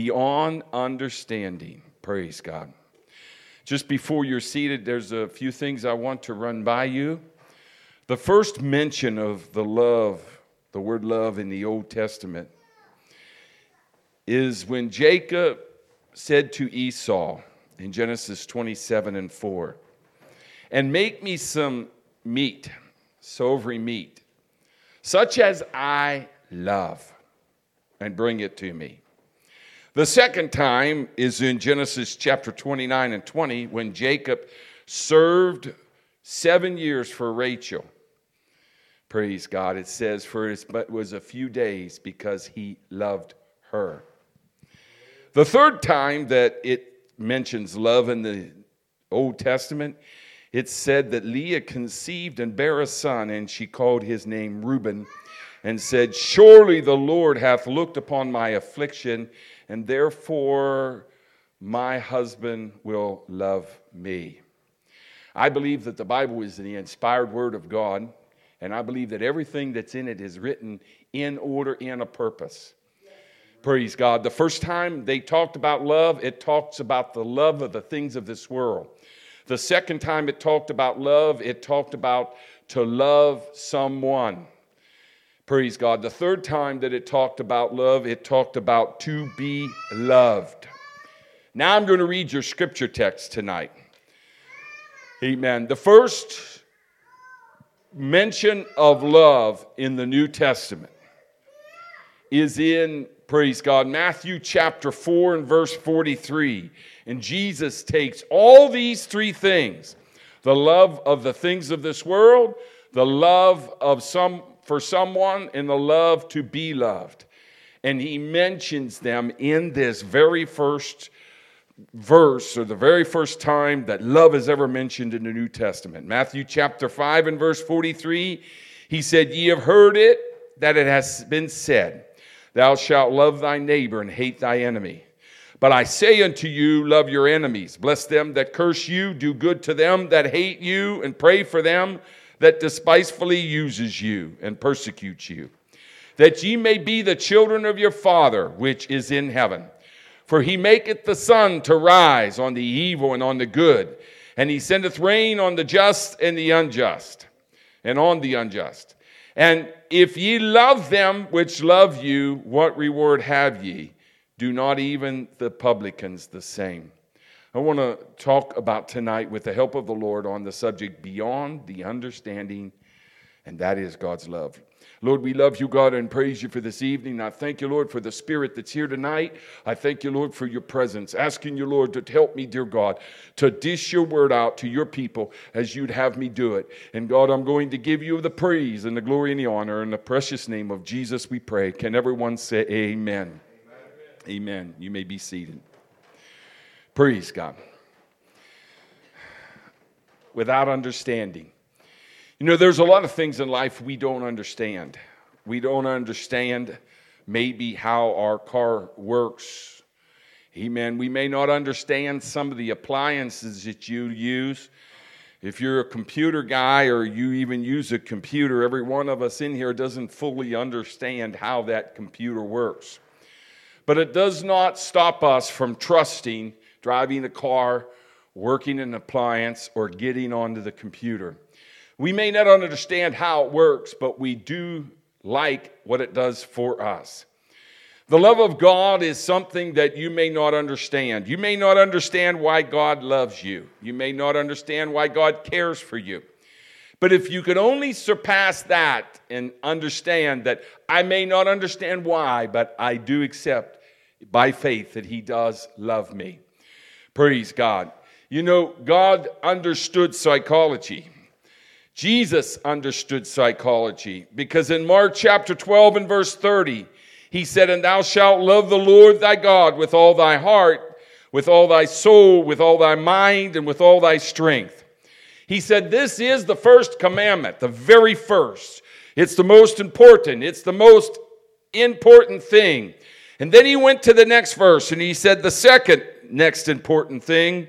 beyond understanding. Praise God. Just before you're seated, there's a few things I want to run by you. The first mention of the love, the word love in the Old Testament, is when Jacob said to Esau in Genesis 27 and 4, and make me some meat, savory meat, such as I love, and bring it to me. The second time is in Genesis chapter 29 and 20 when Jacob served seven years for Rachel. Praise God. It says, for it was a few days because he loved her. The third time that it mentions love in the Old Testament, it said that Leah conceived and bare a son, and she called his name Reuben, and said, Surely the Lord hath looked upon my affliction and therefore my husband will love me. I believe that the Bible is the inspired word of God, and I believe that everything that's in it is written in order, and a purpose. Praise God. The first time they talked about love, it talks about the love of the things of this world. The second time it talked about love, it talked about to love someone. Praise God. The third time that it talked about love, it talked about to be loved. Now I'm going to read your scripture text tonight. Amen. The first mention of love in the New Testament is in, praise God, Matthew chapter 4 and verse 43. And Jesus takes all these three things the love of the things of this world, the love of some for someone and the love to be loved. And he mentions them in this very first verse, or the very first time that love is ever mentioned in the New Testament. Matthew chapter 5 and verse 43, he said, Ye have heard it, that it has been said, Thou shalt love thy neighbor and hate thy enemy. But I say unto you, love your enemies, bless them that curse you, do good to them that hate you, and pray for them that despisefully uses you and persecutes you, that ye may be the children of your Father which is in heaven. For he maketh the sun to rise on the evil and on the good, and he sendeth rain on the just and the unjust, and on the unjust. And if ye love them which love you, what reward have ye? Do not even the publicans the same? I want to talk about tonight, with the help of the Lord, on the subject beyond the understanding, and that is God's love. Lord, we love you, God, and praise you for this evening. I thank you, Lord, for the spirit that's here tonight. I thank you, Lord, for your presence. Asking you, Lord, to help me, dear God, to dish your word out to your people as you'd have me do it. And God, I'm going to give you the praise and the glory and the honor. In the precious name of Jesus, we pray. Can everyone say amen? Amen. amen. You may be seated. Praise God. Without understanding. You know, there's a lot of things in life we don't understand. We don't understand maybe how our car works. Amen. We may not understand some of the appliances that you use. If you're a computer guy or you even use a computer, every one of us in here doesn't fully understand how that computer works. But it does not stop us from trusting driving a car, working an appliance, or getting onto the computer. We may not understand how it works, but we do like what it does for us. The love of God is something that you may not understand. You may not understand why God loves you. You may not understand why God cares for you. But if you could only surpass that and understand that I may not understand why, but I do accept by faith that He does love me. Praise God. You know, God understood psychology. Jesus understood psychology because in Mark chapter 12 and verse 30, he said, And thou shalt love the Lord thy God with all thy heart, with all thy soul, with all thy mind, and with all thy strength. He said, This is the first commandment, the very first. It's the most important, it's the most important thing. And then he went to the next verse and he said, The second next important thing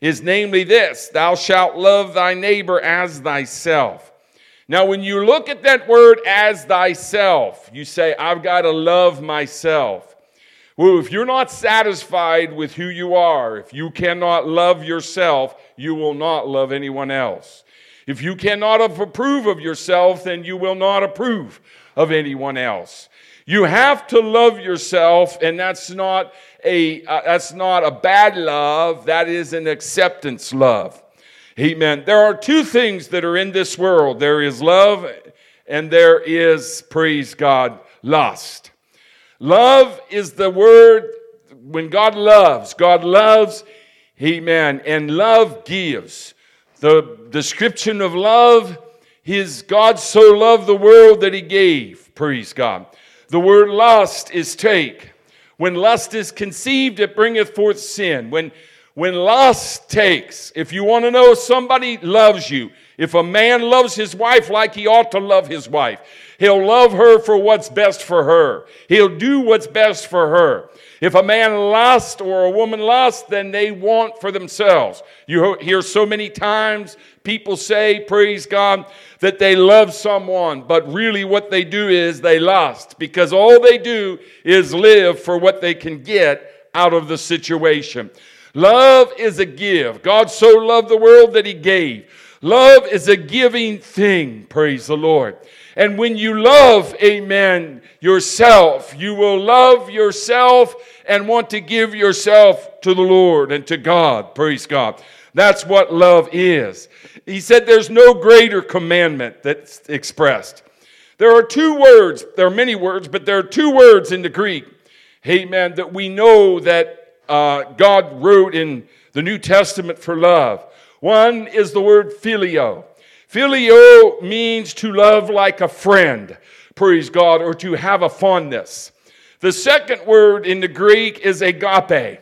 is namely this Thou shalt love thy neighbor as thyself. Now, when you look at that word as thyself, you say, I've got to love myself. Well, if you're not satisfied with who you are, if you cannot love yourself, you will not love anyone else. If you cannot approve of yourself, then you will not approve of anyone else. You have to love yourself, and that's not a uh, that's not a bad love. That is an acceptance love. Amen. There are two things that are in this world. There is love, and there is praise God lust. Love is the word when God loves. God loves. Amen. And love gives. The description of love is God so loved the world that he gave. Praise God. The word lust is take. When lust is conceived, it bringeth forth sin. When, when lust takes, if you want to know somebody loves you, if a man loves his wife like he ought to love his wife, he'll love her for what's best for her. He'll do what's best for her. If a man lusts or a woman lusts, then they want for themselves. You hear so many times people say, praise God, that they love someone, but really what they do is they lust because all they do is live for what they can get out of the situation. Love is a give. God so loved the world that he gave. Love is a giving thing, praise the Lord. And when you love, amen, yourself, you will love yourself and want to give yourself to the Lord and to God, praise God. That's what love is. He said there's no greater commandment that's expressed. There are two words, there are many words, but there are two words in the Greek, amen, that we know that uh, God wrote in the New Testament for love. One is the word phileo. Phileo means to love like a friend, praise God, or to have a fondness. The second word in the Greek is agape.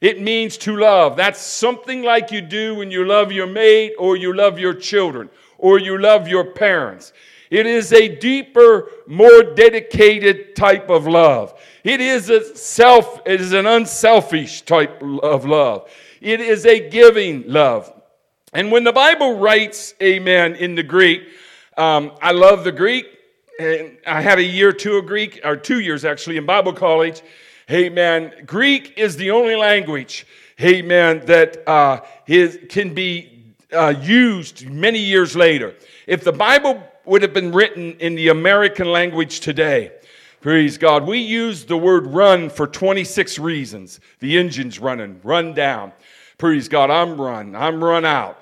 It means to love. That's something like you do when you love your mate or you love your children or you love your parents. It is a deeper, more dedicated type of love. It is a self, it is an unselfish type of love. It is a giving love. And when the Bible writes amen in the Greek, um, I love the Greek. And I had a year or two of Greek, or two years actually, in Bible college. Man, Greek is the only language, man, that uh, is, can be uh, used many years later. If the Bible would have been written in the American language today, praise God, we use the word run for 26 reasons. The engine's running, run down. Praise God, I'm run, I'm run out.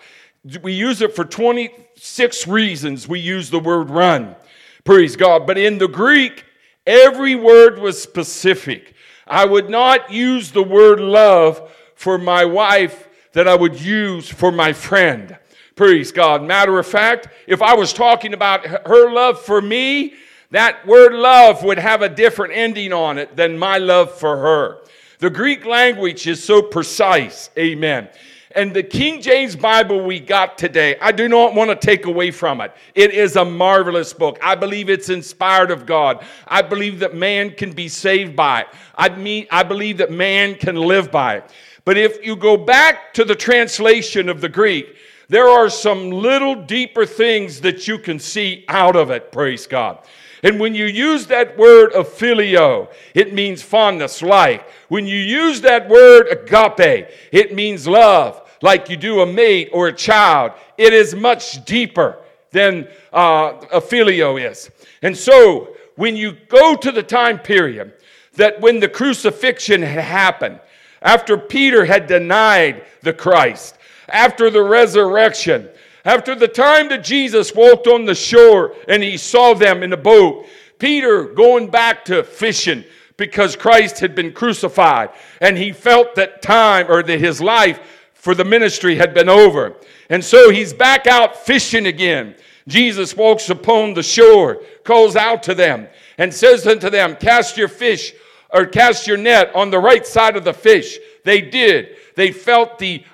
We use it for 26 reasons. We use the word run. Praise God. But in the Greek, every word was specific. I would not use the word love for my wife that I would use for my friend. Praise God. Matter of fact, if I was talking about her love for me, that word love would have a different ending on it than my love for her. The Greek language is so precise. Amen. And the King James Bible we got today, I do not want to take away from it. It is a marvelous book. I believe it's inspired of God. I believe that man can be saved by it. I mean, I believe that man can live by it. But if you go back to the translation of the Greek, there are some little deeper things that you can see out of it, praise God. And when you use that word of phileo, it means fondness, like. When you use that word agape, it means love like you do a mate or a child. It is much deeper than uh, a phileo is. And so, when you go to the time period that when the crucifixion had happened, after Peter had denied the Christ, after the resurrection, after the time that Jesus walked on the shore and he saw them in the boat, Peter going back to fishing because Christ had been crucified and he felt that time or that his life for the ministry had been over. And so he's back out fishing again. Jesus walks upon the shore, calls out to them, and says unto them, Cast your fish or cast your net on the right side of the fish. They did. They felt the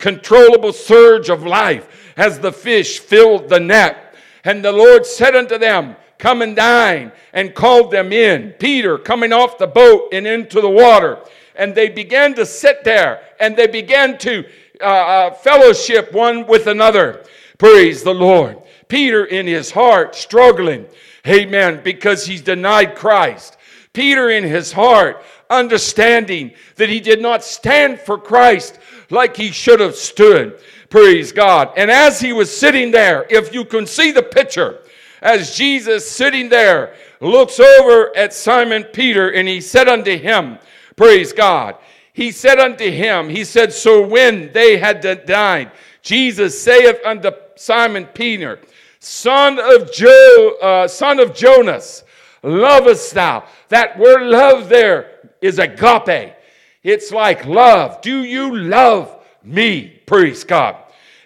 uncontrollable surge of life as the fish filled the net. And the Lord said unto them, Come and dine, and called them in. Peter coming off the boat and into the water and they began to sit there and they began to uh, uh, fellowship one with another. Praise the Lord. Peter in his heart struggling, amen, because he's denied Christ. Peter in his heart, understanding that he did not stand for Christ like he should have stood. Praise God. And as he was sitting there, if you can see the picture, as Jesus sitting there looks over at Simon Peter and he said unto him, Praise God. He said unto him, He said, So when they had died, Jesus saith unto Simon Peter, Son of Jo, uh, son of Jonas, lovest thou? That word love there is agape. It's like love. Do you love me? Praise God.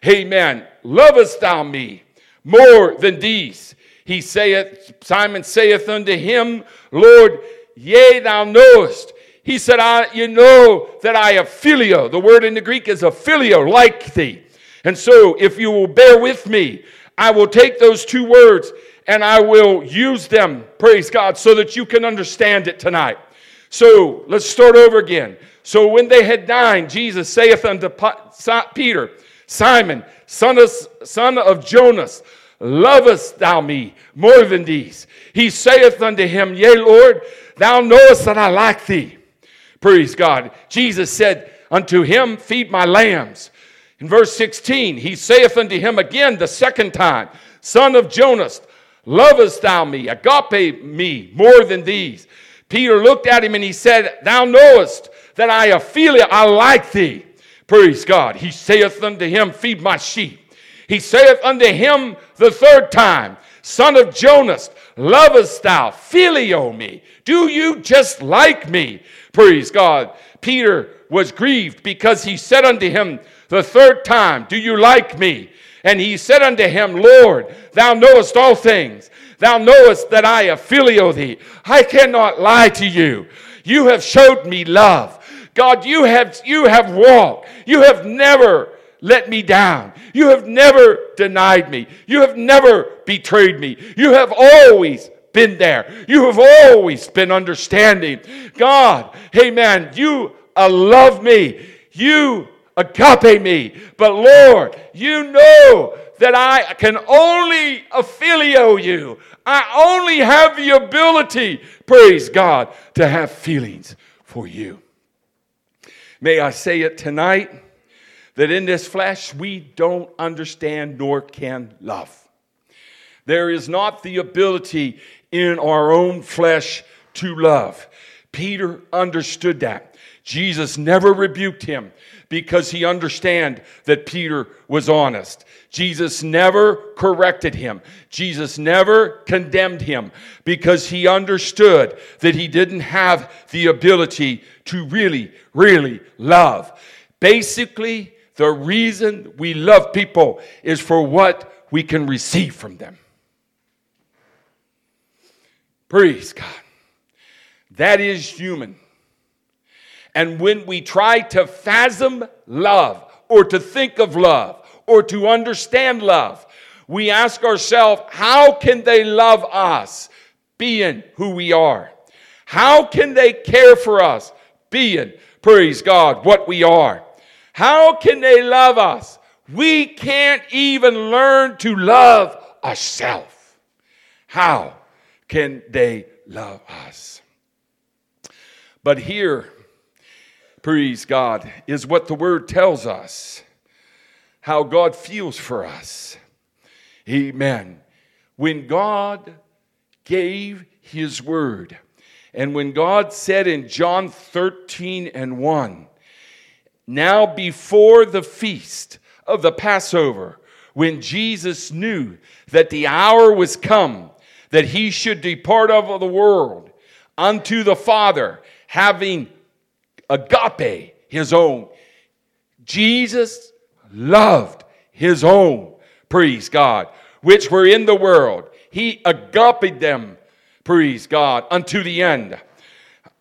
Amen. Lovest thou me more than these? He saith, Simon saith unto him, Lord, yea, thou knowest. He said, I, You know that I have phileo. The word in the Greek is a phileo, like thee. And so, if you will bear with me, I will take those two words and I will use them, praise God, so that you can understand it tonight. So let's start over again. So when they had dined, Jesus saith unto Peter, Simon, son of, son of Jonas, lovest thou me more than these? He saith unto him, Yea, Lord, thou knowest that I like thee. Praise God. Jesus said unto him, Feed my lambs. In verse 16, he saith unto him again the second time, Son of Jonas, lovest thou me, agape me, more than these? Peter looked at him and he said, Thou knowest that I Ophelia, I like thee. Praise God. He saith unto him, Feed my sheep. He saith unto him the third time, Son of Jonas, lovest thou, phileo me? Do you just like me? Praise God. Peter was grieved because he said unto him, the third time, Do you like me? And he said unto him, Lord, thou knowest all things. Thou knowest that I affilio thee. I cannot lie to you. You have showed me love. God, you have, you have walked. You have never let me down. You have never denied me. You have never betrayed me. You have always been there. You have always been understanding. God, man, you uh, love me. You agape me. But Lord, you know that I can only affilio you. I only have the ability, praise God, to have feelings for you. May I say it tonight that in this flesh we don't understand nor can love. There is not the ability in our own flesh to love. Peter understood that. Jesus never rebuked him because he understand that Peter was honest. Jesus never corrected him. Jesus never condemned him because he understood that he didn't have the ability to really, really love. Basically, the reason we love people is for what we can receive from them. Praise God. That is human. And when we try to fathom love or to think of love or to understand love, we ask ourselves, how can they love us being who we are? How can they care for us being, praise God, what we are? How can they love us? We can't even learn to love ourselves. How can they love us? But here, praise God, is what the word tells us how God feels for us. Amen. When God gave his word, and when God said in John 13 and 1, now before the feast of the Passover, when Jesus knew that the hour was come that he should depart of the world unto the Father, having agape, his own. Jesus loved his own, praise God, which were in the world. He agape them, praise God, unto the end.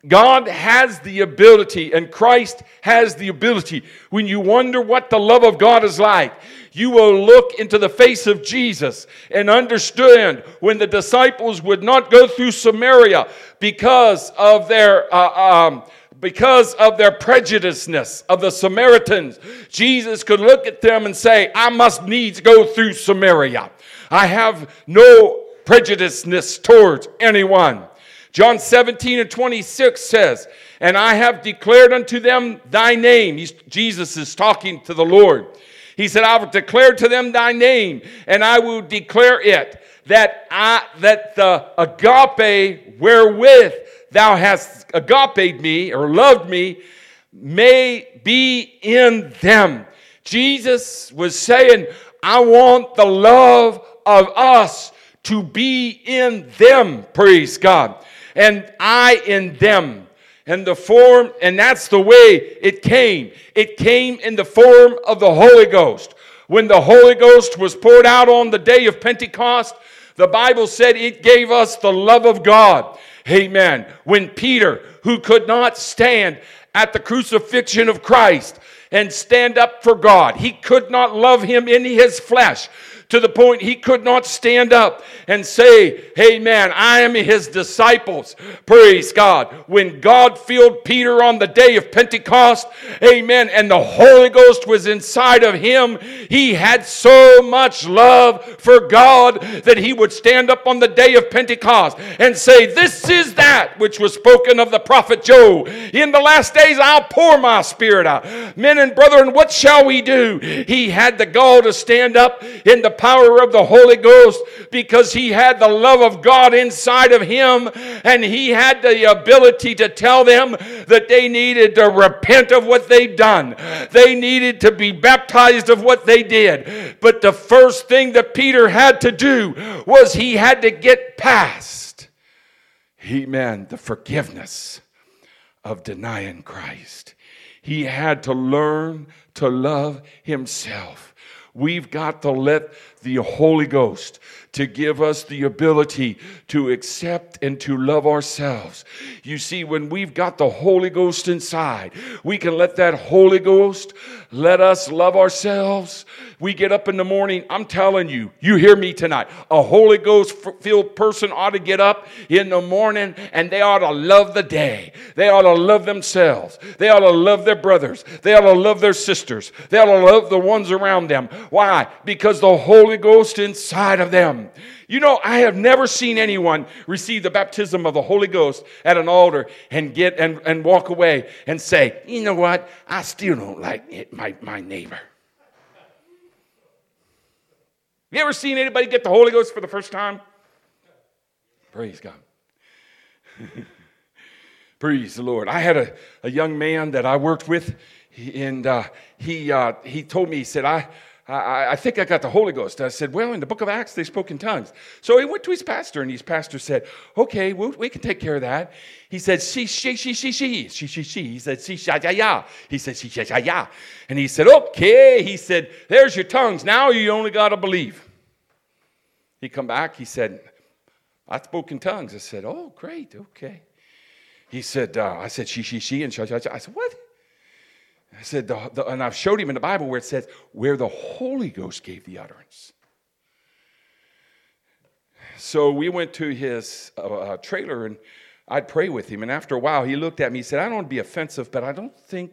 God has the ability, and Christ has the ability. When you wonder what the love of God is like, you will look into the face of Jesus and understand when the disciples would not go through Samaria because of their. Uh, um, because of their prejudiceness of the Samaritans, Jesus could look at them and say, I must needs go through Samaria. I have no prejudiceness towards anyone. John 17 and 26 says, And I have declared unto them thy name. He's, Jesus is talking to the Lord. He said, I have declared to them thy name, and I will declare it, that I that the agape wherewith thou hast agape me or loved me may be in them. Jesus was saying, I want the love of us to be in them, praise God, and I in them. And the form, and that's the way it came. It came in the form of the Holy Ghost. When the Holy Ghost was poured out on the day of Pentecost, the Bible said it gave us the love of God. Amen. When Peter, who could not stand at the crucifixion of Christ and stand up for God, he could not love him in his flesh to the point he could not stand up and say, Hey, man, I am his disciples. Praise God. When God filled Peter on the day of Pentecost, amen, and the Holy Ghost was inside of him, he had so much love for God that he would stand up on the day of Pentecost and say, This is that which was spoken of the prophet Joel. In the last days I'll pour my spirit out. Men and brethren, what shall we do? He had the gall to stand up in the power of the Holy Ghost because he had the love of God inside of him and he had the ability to tell them that they needed to repent of what they'd done. They needed to be baptized of what they did. But the first thing that Peter had to do was he had to get past, amen, the forgiveness of denying Christ. He had to learn to love himself. We've got to let the Holy Ghost to give us the ability to accept and to love ourselves. You see, when we've got the Holy Ghost inside, we can let that Holy Ghost let us love ourselves. We get up in the morning, I'm telling you, you hear me tonight. A Holy Ghost filled person ought to get up in the morning and they ought to love the day. They ought to love themselves. They ought to love their brothers. They ought to love their sisters. They ought to love the ones around them. Why? Because the Holy Ghost inside of them. You know, I have never seen anyone receive the baptism of the Holy Ghost at an altar and get and, and walk away and say, you know what? I still don't like it, my, my neighbor. You ever seen anybody get the Holy Ghost for the first time? Praise God. Praise the Lord. I had a, a young man that I worked with, and uh, he, uh, he told me, he said, I, I, I, think I got the Holy Ghost. I said, Well, in the book of Acts, they spoke in tongues. So he went to his pastor, and his pastor said, Okay, we we can take care of that. He said, She, she, she, she, she, she, she, she. He said, She, sha, ya, ya. He said, She, sha, ya, ya. And he said, Okay. He said, There's your tongues. Now you only got to believe. He come back. He said, I spoke in tongues. I said, Oh, great. Okay. He said, uh, I said, She, she, she, and sha, sha, sha. I said, What? I said, the, the, and I've showed him in the Bible where it says, where the Holy Ghost gave the utterance. So we went to his uh, uh, trailer and I'd pray with him. And after a while, he looked at me. He said, I don't want to be offensive, but I don't think,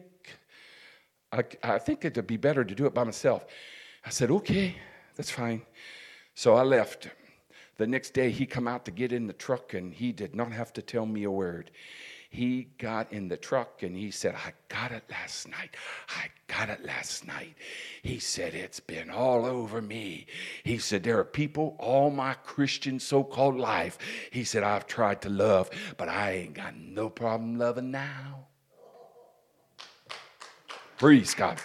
I, I think it'd be better to do it by myself. I said, okay, that's fine. So I left. The next day, he come out to get in the truck and he did not have to tell me a word he got in the truck and he said, I got it last night. I got it last night. He said, It's been all over me. He said, There are people all my Christian so called life. He said, I've tried to love, but I ain't got no problem loving now. Praise God.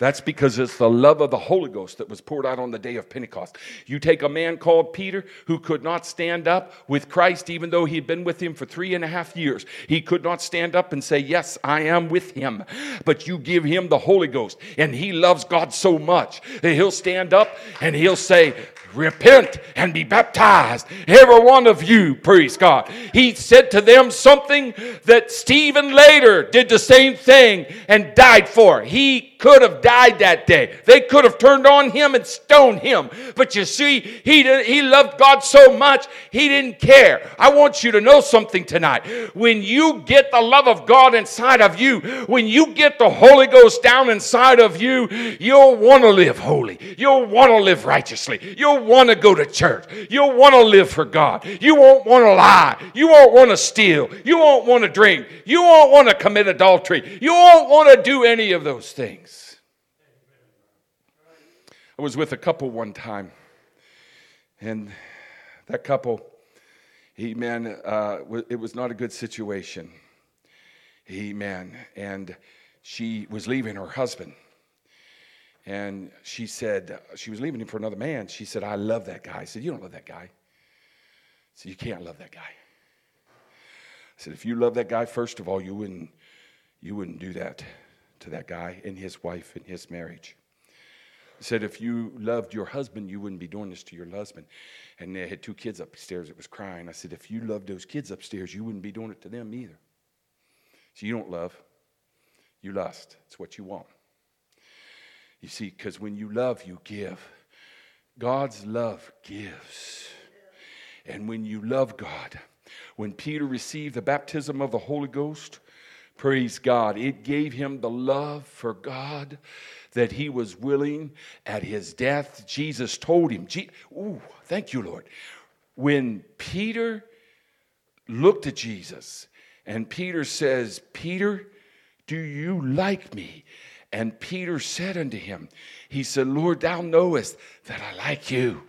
That's because it's the love of the Holy Ghost that was poured out on the day of Pentecost. You take a man called Peter who could not stand up with Christ, even though he'd been with him for three and a half years. He could not stand up and say, Yes, I am with him. But you give him the Holy Ghost, and he loves God so much that he'll stand up and he'll say, repent and be baptized, every one of you, praise God. He said to them something that Stephen later did the same thing and died for. He could have died that day. They could have turned on him and stoned him. But you see, he, did, he loved God so much, he didn't care. I want you to know something tonight. When you get the love of God inside of you, when you get the Holy Ghost down inside of you, you'll want to live holy. You'll want to live righteously. You'll Want to go to church. You'll want to live for God. You won't want to lie. You won't want to steal. You won't want to drink. You won't want to commit adultery. You won't want to do any of those things. I was with a couple one time, and that couple, he man, uh, it was not a good situation. He man, and she was leaving her husband and she said, she was leaving him for another man. She said, I love that guy. I said, You don't love that guy. Said, You can't love that guy. I said, If you love that guy, first of all, you wouldn't, you wouldn't do that to that guy and his wife and his marriage. I said, If you loved your husband, you wouldn't be doing this to your husband. And they had two kids upstairs that was crying. I said, If you loved those kids upstairs, you wouldn't be doing it to them either. So you don't love, you lust. It's what you want. You see, because when you love, you give. God's love gives. And when you love God, when Peter received the baptism of the Holy Ghost, praise God, it gave him the love for God that he was willing at his death. Jesus told him, Ooh, thank you, Lord. When Peter looked at Jesus and Peter says, Peter, do you like me? And Peter said unto him, He said, Lord, thou knowest that I like you.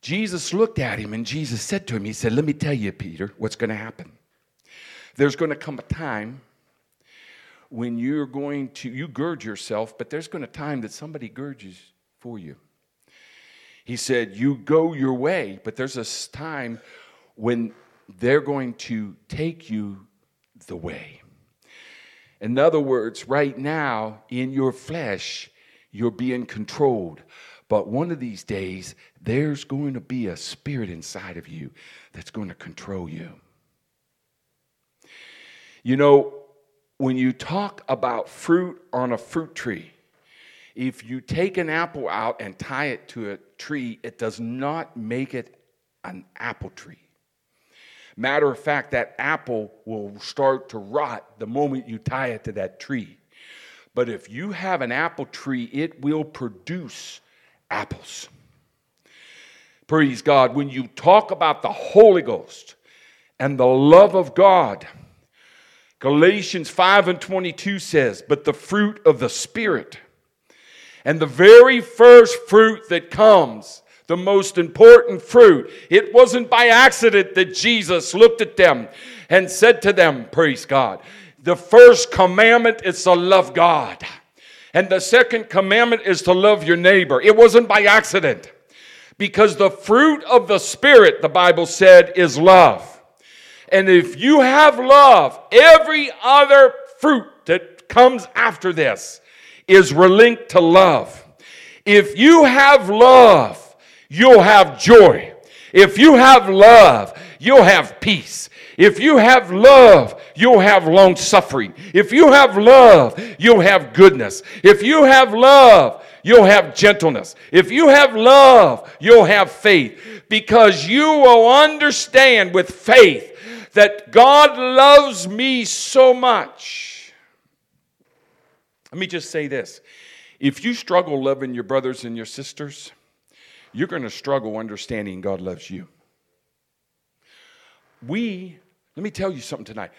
Jesus looked at him and Jesus said to him, He said, Let me tell you, Peter, what's going to happen. There's going to come a time when you're going to, you gird yourself, but there's going to time that somebody girds for you. He said, You go your way, but there's a time when they're going to take you the way. In other words, right now in your flesh, you're being controlled. But one of these days, there's going to be a spirit inside of you that's going to control you. You know, when you talk about fruit on a fruit tree, if you take an apple out and tie it to a tree, it does not make it an apple tree. Matter of fact, that apple will start to rot the moment you tie it to that tree. But if you have an apple tree, it will produce apples. Praise God. When you talk about the Holy Ghost and the love of God, Galatians 5 and 22 says, But the fruit of the Spirit, and the very first fruit that comes the most important fruit. It wasn't by accident that Jesus looked at them and said to them, Praise God. The first commandment is to love God, and the second commandment is to love your neighbor. It wasn't by accident because the fruit of the Spirit, the Bible said, is love. And if you have love, every other fruit that comes after this is relinked to love. If you have love, you'll have joy. If you have love, you'll have peace. If you have love, you'll have long suffering. If you have love, you'll have goodness. If you have love, you'll have gentleness. If you have love, you'll have faith. Because you will understand with faith that God loves me so much. Let me just say this if you struggle loving your brothers and your sisters, you're going to struggle understanding God loves you. We, let me tell you something tonight.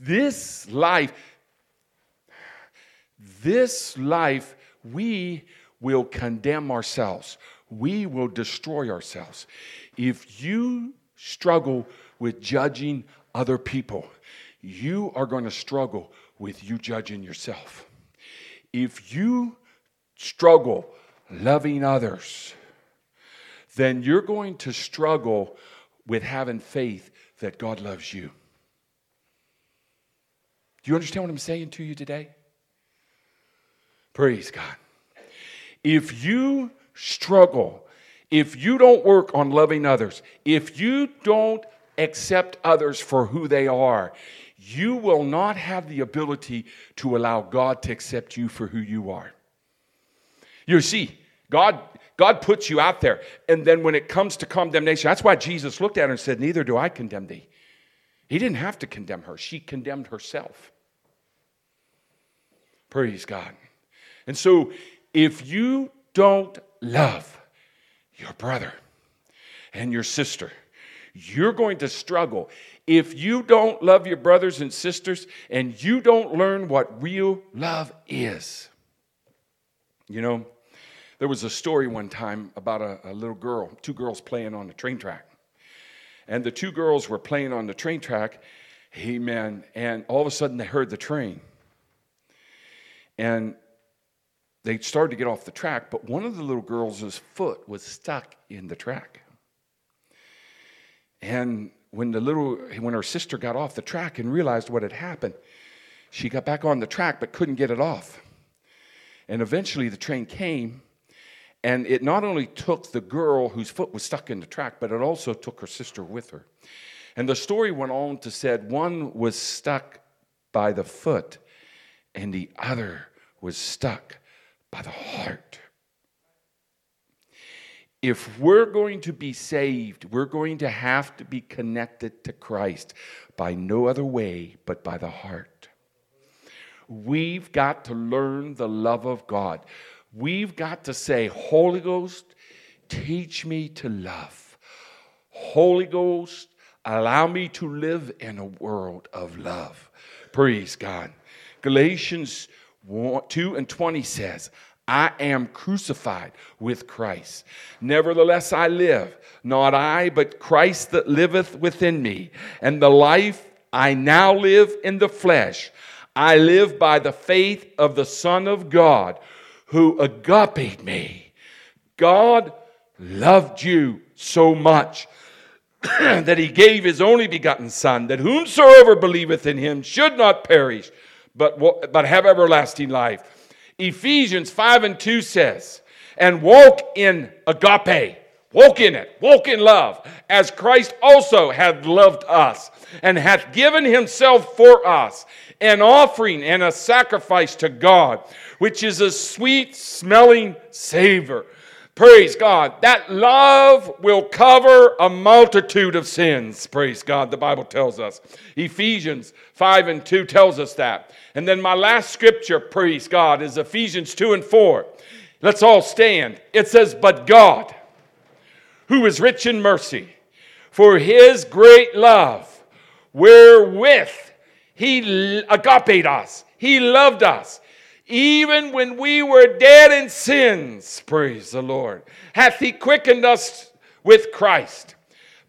This life, this life, we will condemn ourselves. We will destroy ourselves. If you struggle with judging other people, you are going to struggle with you judging yourself. If you struggle loving others, then you're going to struggle with having faith that God loves you. Do you understand what I'm saying to you today? Praise God. If you struggle, if you don't work on loving others, if you don't accept others for who they are, you will not have the ability to allow God to accept you for who you are. You see, God, God puts you out there. And then when it comes to condemnation, that's why Jesus looked at her and said, Neither do I condemn thee. He didn't have to condemn her, she condemned herself. Praise God. And so if you don't love your brother and your sister, you're going to struggle. If you don't love your brothers and sisters and you don't learn what real love is, you know, there was a story one time about a, a little girl, two girls playing on the train track. And the two girls were playing on the train track, amen, and all of a sudden they heard the train. And they started to get off the track, but one of the little girls' foot was stuck in the track. And when the little when her sister got off the track and realized what had happened, she got back on the track but couldn't get it off. And eventually the train came and it not only took the girl whose foot was stuck in the track, but it also took her sister with her. And the story went on to said one was stuck by the foot and the other was stuck by the heart. If we're going to be saved, we're going to have to be connected to Christ by no other way but by the heart. We've got to learn the love of God. We've got to say, Holy Ghost, teach me to love. Holy Ghost, allow me to live in a world of love. Praise God. Galatians 2 and 20 says, I am crucified with Christ. Nevertheless, I live, not I, but Christ that liveth within me. And the life I now live in the flesh, I live by the faith of the Son of God who agape me. God loved you so much that he gave his only begotten Son, that whomsoever believeth in him should not perish, but, but have everlasting life. Ephesians 5 and 2 says, and walk in agape. Walk in it, walk in love, as Christ also hath loved us, and hath given himself for us, an offering and a sacrifice to God, which is a sweet smelling savor. Praise God. That love will cover a multitude of sins. Praise God. The Bible tells us. Ephesians 5 and 2 tells us that. And then my last scripture, praise God, is Ephesians 2 and 4. Let's all stand. It says, But God, who is rich in mercy, for his great love, wherewith he agape us, he loved us even when we were dead in sins, praise the Lord, hath He quickened us with Christ.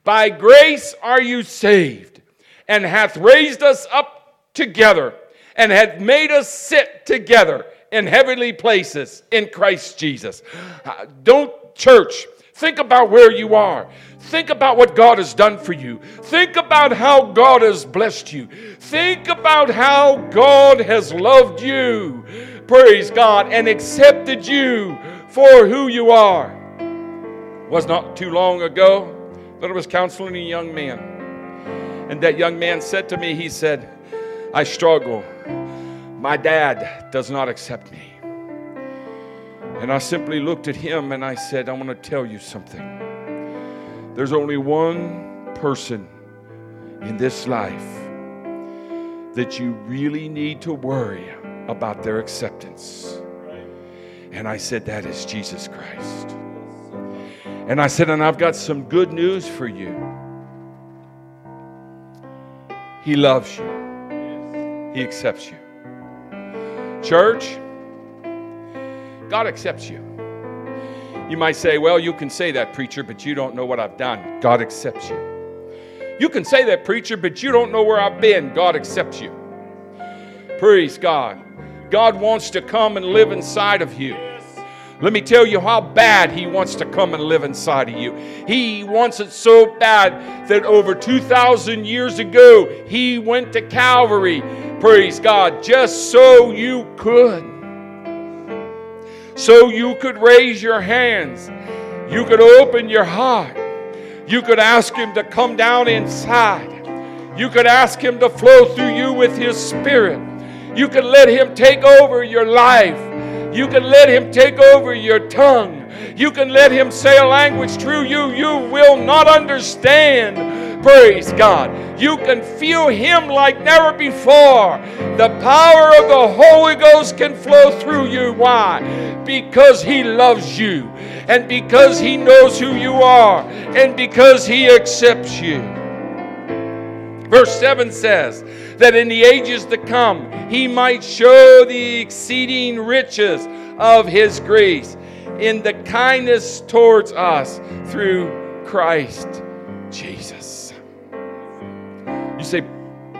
By grace are you saved, and hath raised us up together, and hath made us sit together in heavenly places in Christ Jesus. Uh, don't, church, think about where you are. Think about what God has done for you. Think about how God has blessed you. Think about how God has loved you praise God, and accepted you for who you are. It was not too long ago that I was counseling a young man. And that young man said to me, he said, I struggle. My dad does not accept me. And I simply looked at him and I said, I want to tell you something. There's only one person in this life that you really need to worry about their acceptance. And I said, That is Jesus Christ. And I said, And I've got some good news for you. He loves you, He accepts you. Church, God accepts you. You might say, Well, you can say that, preacher, but you don't know what I've done. God accepts you. You can say that, preacher, but you don't know where I've been. God accepts you. Praise God. God wants to come and live inside of you. Let me tell you how bad He wants to come and live inside of you. He wants it so bad that over 2,000 years ago, He went to Calvary, praise God, just so you could. So you could raise your hands. You could open your heart. You could ask Him to come down inside. You could ask Him to flow through you with His Spirit. You could let Him take over your life. You could let Him take over your tongue. You can let Him say a language through you you will not understand. Praise God. You can feel Him like never before. The power of the Holy Ghost can flow through you. Why? because He loves you, and because He knows who you are, and because He accepts you. Verse 7 says that in the ages to come, He might show the exceeding riches of His grace in the kindness towards us through Christ Jesus. You say,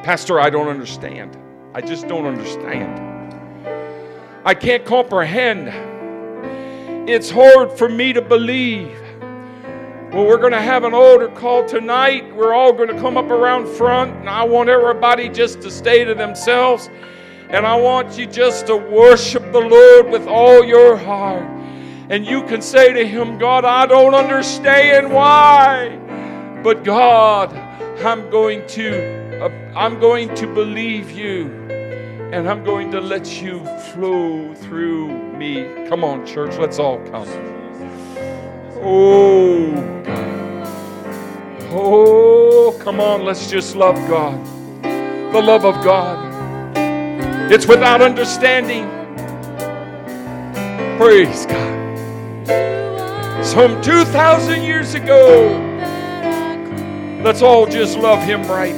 Pastor, I don't understand. I just don't understand. I can't comprehend. It's hard for me to believe. Well, we're going to have an altar call tonight. We're all going to come up around front, and I want everybody just to stay to themselves. And I want you just to worship the Lord with all your heart. And you can say to Him, God, I don't understand why. But God, I'm going to, uh, I'm going to believe you and I'm going to let you flow through me. Come on, church, let's all come. Oh, God. Oh, come on, let's just love God. The love of God. It's without understanding. Praise God. Some 2,000 years ago, let's all just love Him right now.